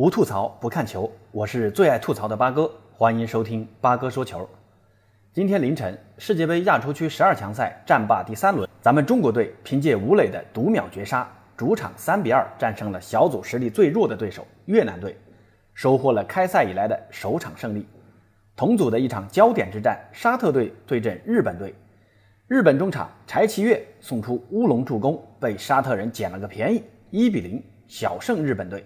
无吐槽不看球，我是最爱吐槽的八哥，欢迎收听八哥说球。今天凌晨，世界杯亚洲区十二强赛战罢第三轮，咱们中国队凭借吴磊的独秒绝杀，主场三比二战胜了小组实力最弱的对手越南队，收获了开赛以来的首场胜利。同组的一场焦点之战，沙特队对阵日本队，日本中场柴崎岳送出乌龙助攻，被沙特人捡了个便宜，一比零小胜日本队。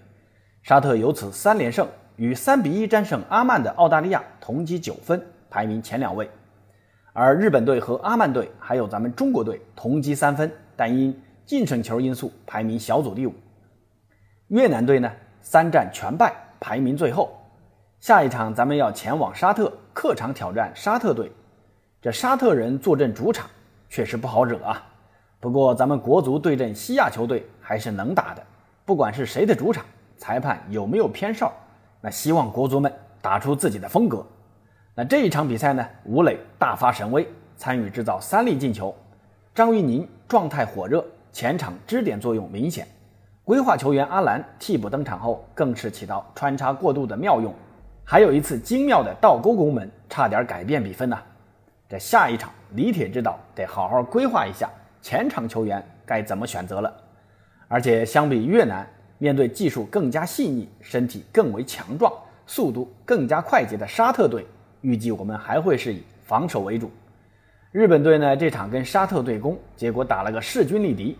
沙特由此三连胜，与三比一战胜阿曼的澳大利亚同积九分。排名前两位，而日本队和阿曼队还有咱们中国队同积三分，但因净胜球因素排名小组第五。越南队呢，三战全败，排名最后。下一场咱们要前往沙特客场挑战沙特队，这沙特人坐镇主场，确实不好惹啊。不过咱们国足对阵西亚球队还是能打的，不管是谁的主场，裁判有没有偏哨，那希望国足们打出自己的风格。那这一场比赛呢，吴磊大发神威，参与制造三粒进球。张玉宁状态火热，前场支点作用明显。规划球员阿兰替补登场后，更是起到穿插过渡的妙用。还有一次精妙的倒钩攻门，差点改变比分呐。这下一场，李铁知道得好好规划一下前场球员该怎么选择了。而且相比越南，面对技术更加细腻、身体更为强壮、速度更加快捷的沙特队。预计我们还会是以防守为主。日本队呢，这场跟沙特对攻，结果打了个势均力敌。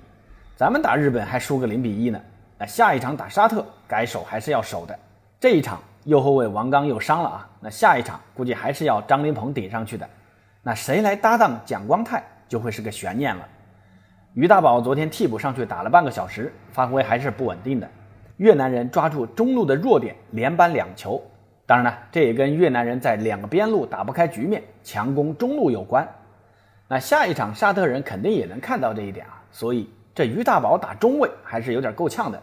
咱们打日本还输个零比一呢。那下一场打沙特，该守还是要守的。这一场右后卫王刚又伤了啊，那下一场估计还是要张琳芃顶上去的。那谁来搭档蒋光太，就会是个悬念了。于大宝昨天替补上去打了半个小时，发挥还是不稳定的。越南人抓住中路的弱点，连扳两球。当然了，这也跟越南人在两个边路打不开局面，强攻中路有关。那下一场沙特人肯定也能看到这一点啊，所以这于大宝打中卫还是有点够呛的。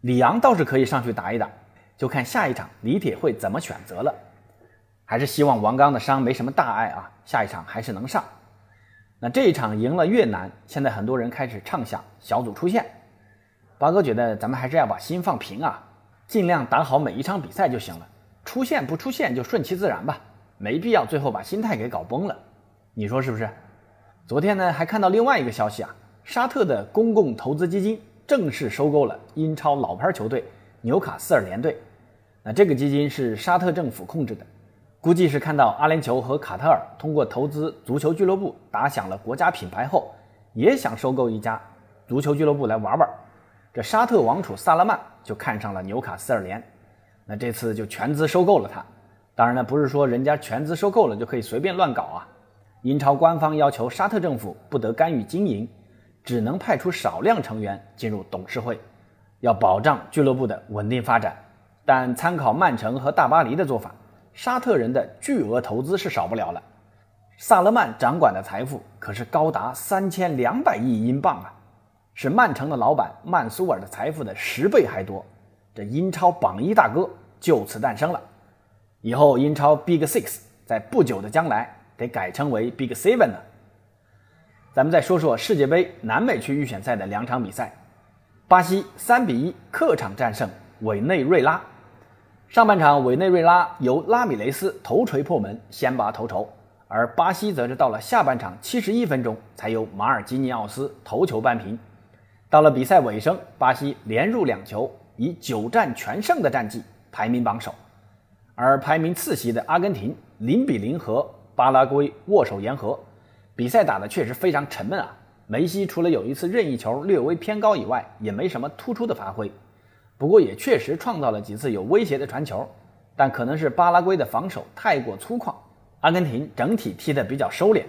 李昂倒是可以上去打一打，就看下一场李铁会怎么选择了。还是希望王刚的伤没什么大碍啊，下一场还是能上。那这一场赢了越南，现在很多人开始畅想小组出线。八哥觉得咱们还是要把心放平啊，尽量打好每一场比赛就行了。出线不出线就顺其自然吧，没必要最后把心态给搞崩了，你说是不是？昨天呢还看到另外一个消息啊，沙特的公共投资基金正式收购了英超老牌球队纽卡斯尔联队。那这个基金是沙特政府控制的，估计是看到阿联酋和卡塔尔通过投资足球俱乐部打响了国家品牌后，也想收购一家足球俱乐部来玩玩。这沙特王储萨勒曼就看上了纽卡斯尔联。那这次就全资收购了他，当然呢，不是说人家全资收购了就可以随便乱搞啊。英超官方要求沙特政府不得干预经营，只能派出少量成员进入董事会，要保障俱乐部的稳定发展。但参考曼城和大巴黎的做法，沙特人的巨额投资是少不了了。萨勒曼掌管的财富可是高达三千两百亿英镑啊，是曼城的老板曼苏尔的财富的十倍还多。这英超榜一大哥就此诞生了，以后英超 Big Six 在不久的将来得改称为 Big Seven 了。咱们再说说世界杯南美区预选赛的两场比赛，巴西三比一客场战胜委内瑞拉。上半场委内瑞拉由拉米雷斯头锤破门，先拔头筹，而巴西则是到了下半场七十一分钟才由马尔基尼奥斯头球扳平。到了比赛尾声，巴西连入两球。以九战全胜的战绩排名榜首，而排名次席的阿根廷零比零和巴拉圭握手言和，比赛打得确实非常沉闷啊！梅西除了有一次任意球略微偏高以外，也没什么突出的发挥。不过也确实创造了几次有威胁的传球，但可能是巴拉圭的防守太过粗犷，阿根廷整体踢得比较收敛。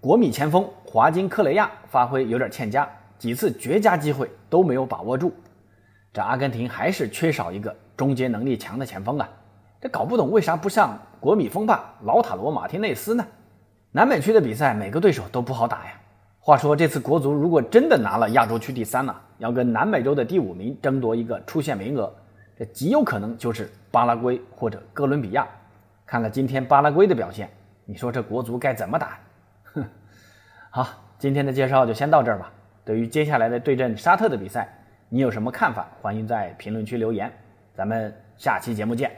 国米前锋华金科雷亚发挥有点欠佳，几次绝佳机会都没有把握住。这阿根廷还是缺少一个终结能力强的前锋啊！这搞不懂为啥不上国米锋霸劳塔罗马丁内斯呢？南美区的比赛每个对手都不好打呀。话说这次国足如果真的拿了亚洲区第三呢，要跟南美洲的第五名争夺一个出线名额，这极有可能就是巴拉圭或者哥伦比亚。看了今天巴拉圭的表现，你说这国足该怎么打？哼！好，今天的介绍就先到这儿吧。对于接下来的对阵沙特的比赛。你有什么看法？欢迎在评论区留言。咱们下期节目见。